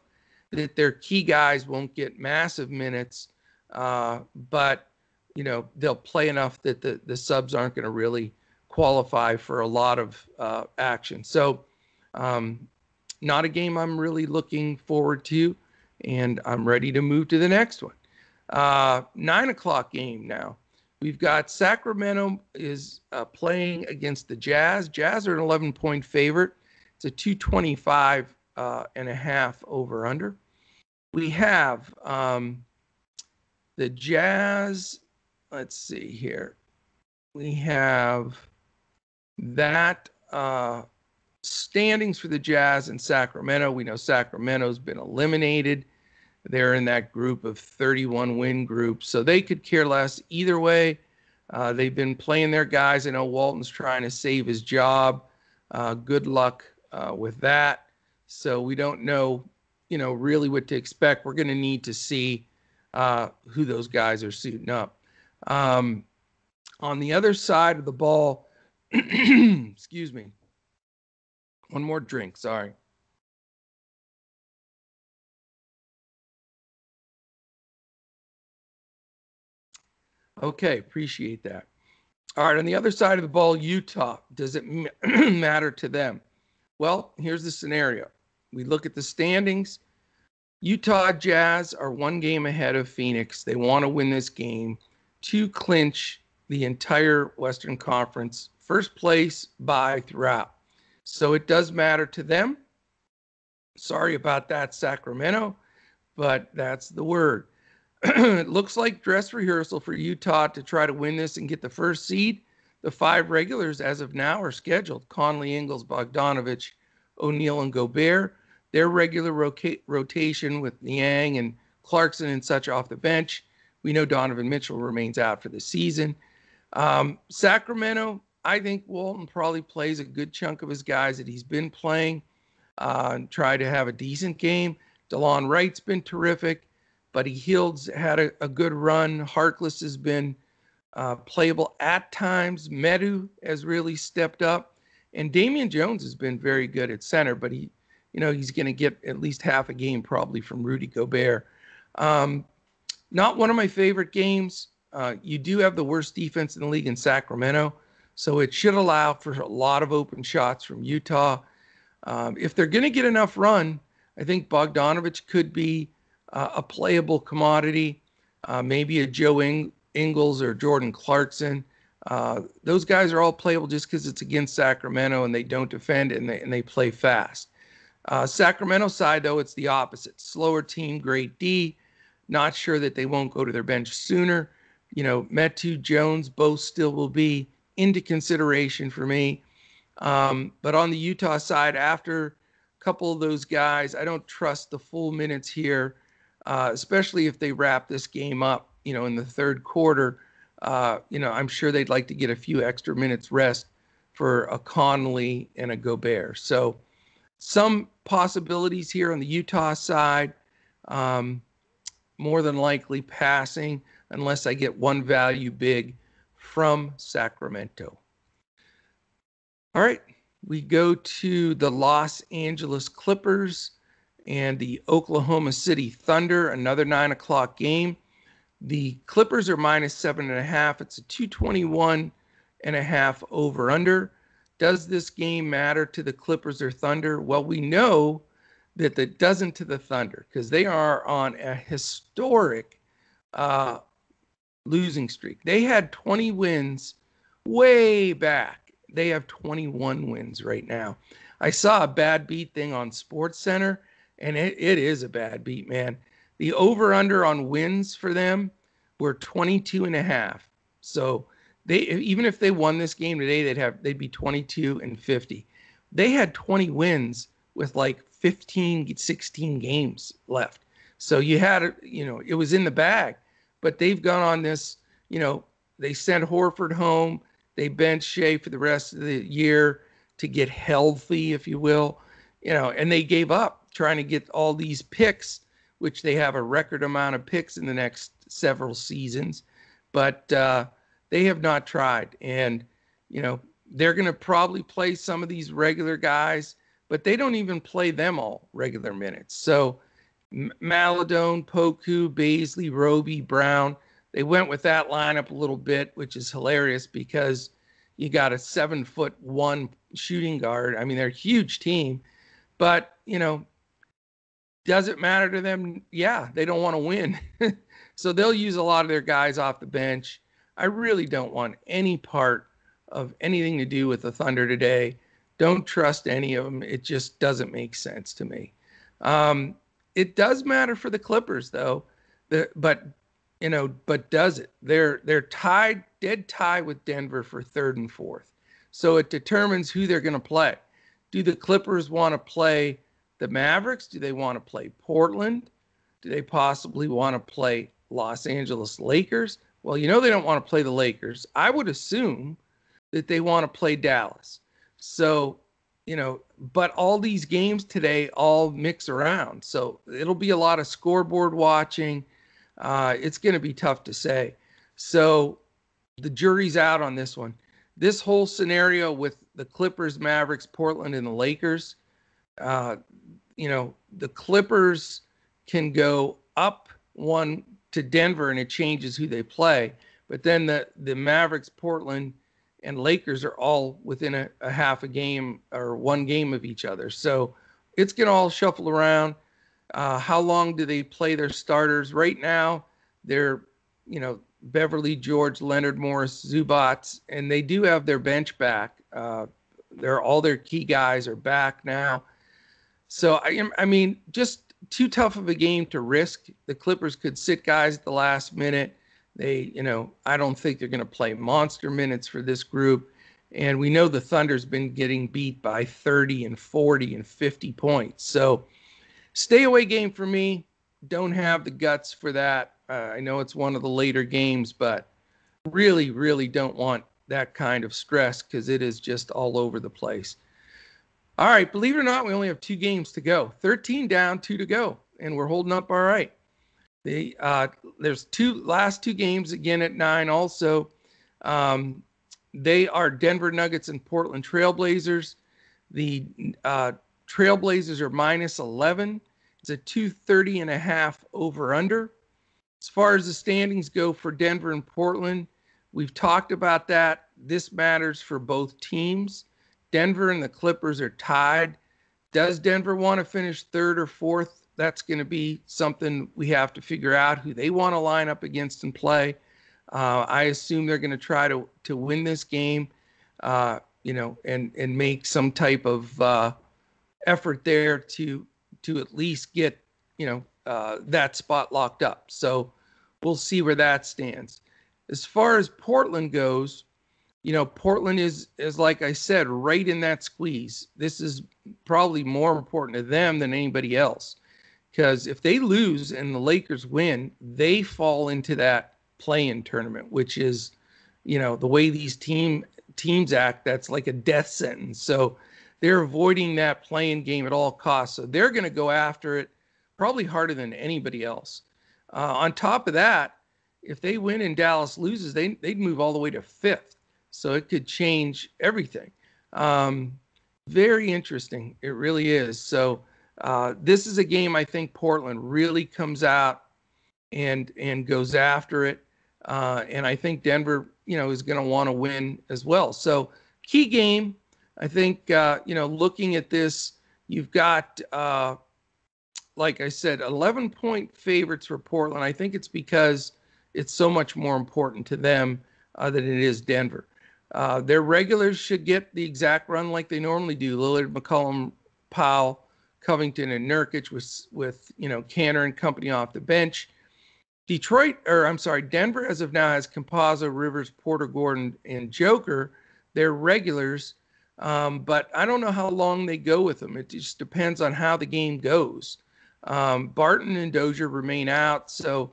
that their key guys won't get massive minutes, uh, but you know they'll play enough that the the subs aren't going to really qualify for a lot of uh, action. So, um, not a game I'm really looking forward to, and I'm ready to move to the next one. Uh, nine o'clock game now. We've got Sacramento is uh, playing against the Jazz. Jazz are an 11 point favorite. It's a 225 uh, and a half over under. We have um, the Jazz. Let's see here. we have that uh, standings for the Jazz in Sacramento. We know Sacramento's been eliminated. They're in that group of 31 win group, so they could care less either way. Uh, they've been playing their guys. I know Walton's trying to save his job. Uh, good luck uh, with that. So we don't know, you know, really what to expect. We're going to need to see uh, who those guys are suiting up. Um, on the other side of the ball, [clears throat] excuse me, one more drink, sorry. Okay, appreciate that. All right, on the other side of the ball, Utah. Does it [clears throat] matter to them? Well, here's the scenario. We look at the standings. Utah Jazz are one game ahead of Phoenix. They want to win this game to clinch the entire Western Conference first place by throughout. So it does matter to them. Sorry about that, Sacramento, but that's the word. It [clears throat] looks like dress rehearsal for Utah to try to win this and get the first seed. The five regulars as of now are scheduled Conley, Ingles, Bogdanovic, O'Neal, and Gobert. Their regular roca- rotation with Niang and Clarkson and such off the bench. We know Donovan Mitchell remains out for the season. Um, Sacramento, I think Walton probably plays a good chunk of his guys that he's been playing uh, and try to have a decent game. Delon Wright's been terrific. Buddy Hield's had a, a good run. Harkless has been uh, playable at times. Metu has really stepped up. And Damian Jones has been very good at center, but he, you know, he's going to get at least half a game probably from Rudy Gobert. Um, not one of my favorite games. Uh, you do have the worst defense in the league in Sacramento. So it should allow for a lot of open shots from Utah. Um, if they're going to get enough run, I think Bogdanovic could be uh, a playable commodity. Uh, maybe a Joe Ing- Ingles or Jordan Clarkson. Uh, those guys are all playable just because it's against Sacramento and they don't defend and they, and they play fast. Uh, Sacramento side, though, it's the opposite. Slower team, great D. Not sure that they won't go to their bench sooner. You know, Metu, Jones, both still will be into consideration for me. Um, but on the Utah side, after a couple of those guys, I don't trust the full minutes here, uh, especially if they wrap this game up, you know, in the third quarter. Uh, you know, I'm sure they'd like to get a few extra minutes rest for a Conley and a Gobert. So some possibilities here on the Utah side. Um, more than likely passing unless I get one value big from Sacramento. All right, we go to the Los Angeles Clippers and the Oklahoma City Thunder, another nine o'clock game. The Clippers are minus seven and a half. It's a 221 and a half over under. Does this game matter to the Clippers or Thunder? Well, we know that it doesn't to the Thunder because they are on a historic uh, losing streak. They had 20 wins way back. They have 21 wins right now. I saw a bad beat thing on Sports Center, and it, it is a bad beat, man. The over under on wins for them were 22 and a half. So they even if they won this game today, they'd have they'd be 22 and 50. They had 20 wins with like 15, 16 games left. So you had, you know, it was in the bag but they've gone on this, you know, they sent Horford home. They bench Shai for the rest of the year to get healthy, if you will, you know, and they gave up trying to get all these picks, which they have a record amount of picks in the next several seasons, but uh, they have not tried. And, you know, they're going to probably play some of these regular guys, but they don't even play them all regular minutes. So, Maledon, Poku, Bazley, Roby, Brown. They went with that lineup a little bit, which is hilarious because you got a seven foot one shooting guard. I mean, they're a huge team, but you know, does it matter to them? Yeah, they don't want to win. [laughs] so they'll use a lot of their guys off the bench. I really don't want any part of anything to do with the Thunder today. Don't trust any of them. It just doesn't make sense to me. Um, it does matter for the Clippers, though. The, but you know, but does it? They're they're tied, dead tie with Denver for third and fourth. So it determines who they're going to play. Do the Clippers want to play the Mavericks? Do they want to play Portland? Do they possibly want to play Los Angeles Lakers? Well, you know they don't want to play the Lakers. I would assume that they want to play Dallas. So, you know, but all these games today all mix around. So it'll be a lot of scoreboard watching. Uh, it's going to be tough to say. So the jury's out on this one. This whole scenario with the Clippers, Mavericks, Portland, and the Lakers, uh, you know, the Clippers can go up one to Denver and it changes who they play. But then the, the Mavericks, Portland, and Lakers are all within a, a half a game or one game of each other. So it's going to all shuffle around. Uh, how long do they play their starters? Right now, they're, you know, Beverley, George, Leonard, Morris, Zubac, and they do have their bench back. Uh, they're all their key guys are back now. So I, I mean, just too tough of a game to risk. The Clippers could sit guys at the last minute. They, you know, I don't think they're going to play monster minutes for this group. And we know the Thunder's been getting beat by 30 and 40 and 50 points. So stay away game for me. Don't have the guts for that. Uh, I know it's one of the later games, but really, really don't want that kind of stress because it is just all over the place. All right, believe it or not, we only have two games to go. 13 down, two to go, and we're holding up all right. The uh, there's two last two games again at nine. Also, um, they are Denver Nuggets and Portland Trailblazers. The uh, Trailblazers are minus 11. It's a 230 and a half over under. As far as the standings go for Denver and Portland, we've talked about that. This matters for both teams. Denver and the Clippers are tied. Does Denver want to finish third or fourth? That's going to be something we have to figure out who they want to line up against and play. Uh, I assume they're going to try to to win this game, uh, you know, and and make some type of uh, effort there to to at least get you know uh, that spot locked up. So we'll see where that stands. As far as Portland goes, you know, Portland is is like I said, right in that squeeze. This is probably more important to them than anybody else. Because if they lose and the Lakers win, they fall into that play-in tournament, which is, you know, the way these team teams act, that's like a death sentence. So they're avoiding that play-in game at all costs. So they're going to go after it probably harder than anybody else. Uh, on top of that, if they win and Dallas loses, they they'd move all the way to fifth. So it could change everything. Um, very interesting. It really is. So uh, this is a game I think Portland really comes out and and goes after it. Uh, and I think Denver, you know, is going to want to win as well. So key game. I think uh, you know, looking at this, you've got uh, like I said, 11 point favorites for Portland. I think it's because it's so much more important to them uh, than it is Denver. Uh, their regulars should get the exact run like they normally do. Lillard, McCollum, Powell, Covington, and Nurkic with with you know Kanter and company off the bench. Detroit, or I'm sorry, Denver as of now has Campazzo, Rivers, Porter, Gordon, and Joker. They're regulars, um, but I don't know how long they go with them. It just depends on how the game goes. Um, Barton and Dozier remain out, so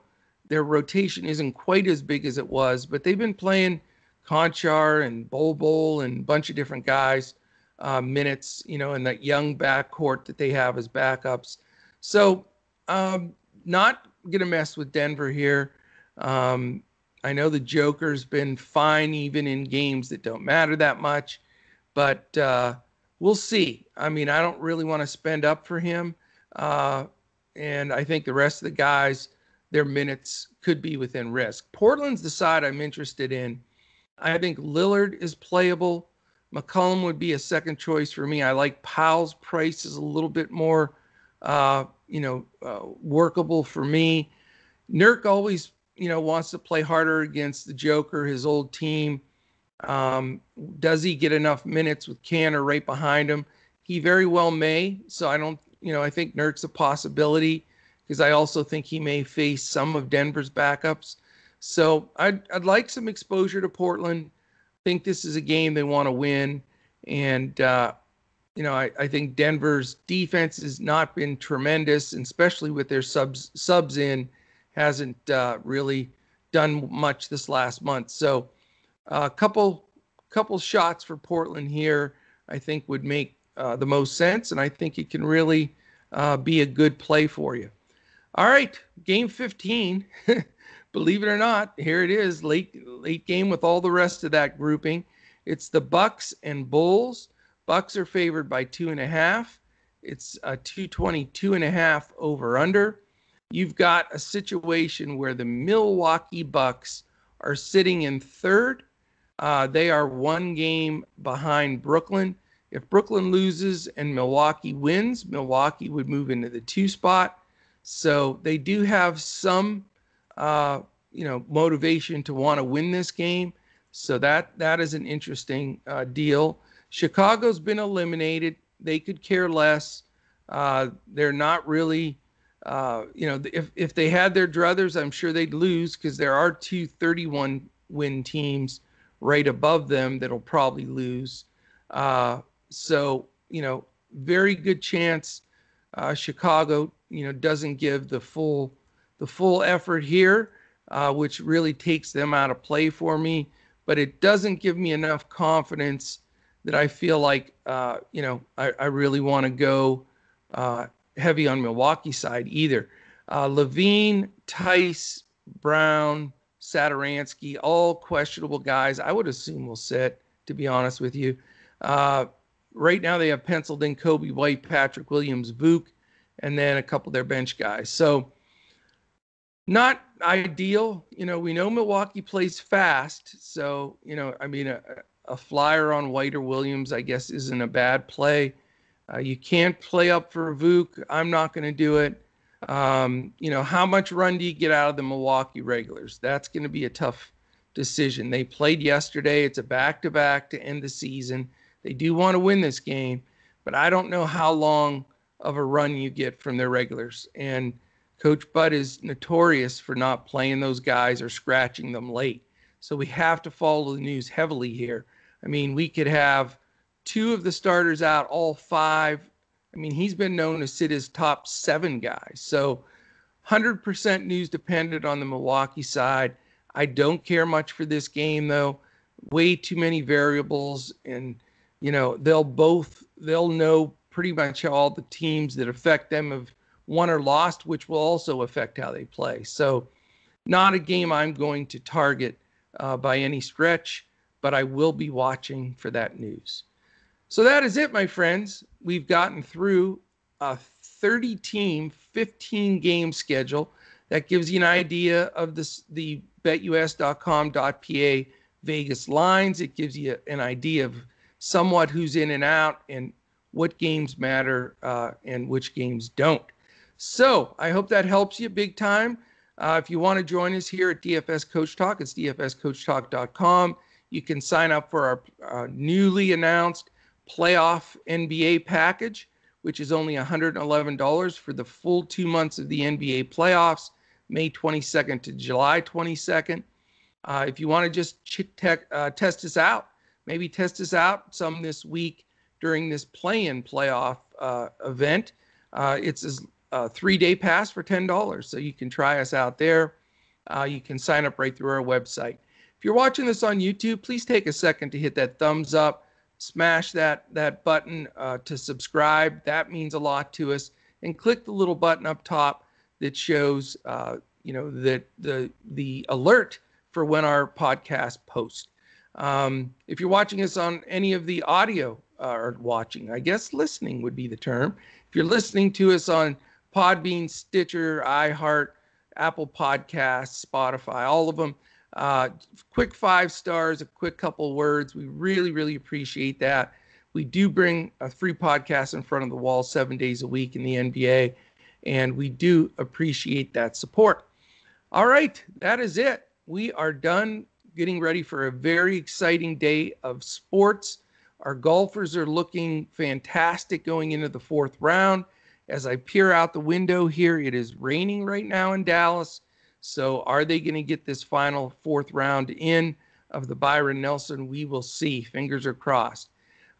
their rotation isn't quite as big as it was, but they've been playing – Cancar and Bol Bol and a bunch of different guys uh, minutes, you know, in that young backcourt that they have as backups. So, um, not going to mess with Denver here. Um, I know the Joker's been fine even in games that don't matter that much, but uh, we'll see. I mean, I don't really want to spend up for him. Uh, and I think the rest of the guys, their minutes could be within risk. Portland's the side I'm interested in I think Lillard is playable. McCollum would be a second choice for me. I like Powell's price is a little bit more, uh, you know, uh, workable for me. Nurk always, you know, wants to play harder against the Joker, his old team. Um, does he get enough minutes with Kanter right behind him? He very well may. So I don't, you know, I think Nurk's a possibility. because I also think he may face some of Denver's backups. So I'd, I'd like some exposure to Portland. I think this is a game they want to win. And, uh, you know, I, I think Denver's defense has not been tremendous, especially with their subs subs in, hasn't uh, really done much this last month. So a uh, couple couple shots for Portland here, I think would make uh, the most sense, and I think it can really uh, be a good play for you. All right, game 15. [laughs] Believe it or not, here it is, late late game with all the rest of that grouping. It's the Bucks and Bulls. Bucks are favored by two and a half. It's a 222 and a half over under. You've got a situation where the Milwaukee Bucks are sitting in third. Uh, they are one game behind Brooklyn. If Brooklyn loses and Milwaukee wins, Milwaukee would move into the two spot. So they do have some, uh, you know, motivation to want to win this game. So that that is an interesting uh, deal. Chicago's been eliminated. They could care less. Uh, they're not really, uh, you know, if if they had their druthers, I'm sure they'd lose because there are two 31 win teams right above them that'll probably lose. Uh, so you know, very good chance uh, Chicago you know doesn't give the full the full effort here, uh, which really takes them out of play for me. But it doesn't give me enough confidence that I feel like uh, you know I, I really want to go uh, heavy on Milwaukee side either. Uh, LaVine, Theis, Brown, Satoransky, all questionable guys. I would assume will sit. To be honest with you, uh, right now they have penciled in Coby White, Patrick Williams, Vuk, and then a couple of their bench guys. So not ideal. You know, we know Milwaukee plays fast. So, you know, I mean, a, a flyer on White or Williams, I guess, isn't a bad play. Uh, you can't play up for Vuk. I'm not going to do it. Um, you know, how much run do you get out of the Milwaukee regulars? That's going to be a tough decision. They played yesterday. It's a back to back to end the season. They do want to win this game, but I don't know how long of a run you get from their regulars. And Coach Bud is notorious for not playing those guys or scratching them late. So we have to follow the news heavily here. I mean, we could have two of the starters out, all five. I mean, he's been known to sit his top seven guys. So 100% news dependent on the Milwaukee side. I don't care much for this game, though. Way too many variables. And, you know, they'll both, they'll know pretty much all the teams that affect them have won or lost, which will also affect how they play. So, not a game I'm going to target uh, by any stretch but I will be watching for that news. So that is it, my friends. We've gotten through a 30 team, 15 game schedule. That gives you an idea of this, the betus.com.pa Vegas lines. It gives you an idea of somewhat who's in and out and what games matter uh, and which games don't. So I hope that helps you big time. Uh, if you want to join us here at DFS Coach Talk, it's dfscoachtalk.com. You can sign up for our uh, newly announced playoff NBA package, which is only $111 for the full two months of the NBA playoffs, May 22nd to July 22nd. Uh, if you want to just uh, test us out, maybe test us out some this week during this play-in playoff uh, event. Uh, it's a three-day pass for $10, so you can try us out there. Uh, you can sign up right through our website. If you're watching this on YouTube, please take a second to hit that thumbs up, smash that that button uh, to subscribe. That means a lot to us. And click the little button up top that shows, uh, you know, that the the alert for when our podcast posts. Um, if you're watching us on any of the audio uh, or watching, I guess listening would be the term. If you're listening to us on Podbean, Stitcher, iHeart, Apple Podcasts, Spotify, all of them, uh, quick five stars, a quick couple words. We really, really appreciate that. We do bring a free podcast in front of the wall seven days a week in the NBA, and we do appreciate that support. All right, that is it. We are done getting ready for a very exciting day of sports. Our golfers are looking fantastic going into the fourth round. As I peer out the window here, it is raining right now in Dallas. So, are they going to get this final fourth round in of the Byron Nelson? We will see. Fingers are crossed.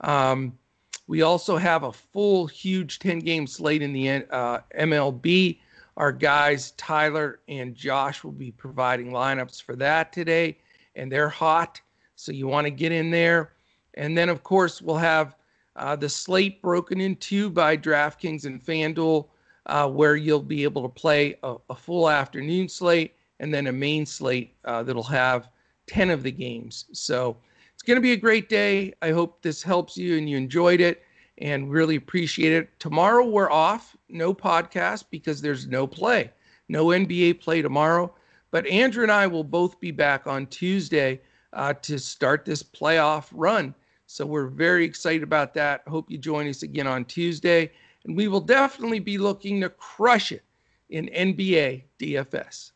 Um, we also have a full, huge 10 game slate in the uh, MLB. Our guys, Tyler and Josh, will be providing lineups for that today, and they're hot. So you want to get in there. And then, of course, we'll have uh, the slate broken in two by DraftKings and FanDuel, uh, where you'll be able to play a, a, full afternoon slate and then a main slate uh, that'll have 10 of the games. So it's going to be a great day. I hope this helps you and you enjoyed it and really appreciate it. Tomorrow we're off, no podcast because there's no play, no NBA play tomorrow. But Andrew and I will both be back on Tuesday uh, to start this playoff run. So we're very excited about that. Hope you join us again on Tuesday. And we will definitely be looking to crush it in NBA DFS.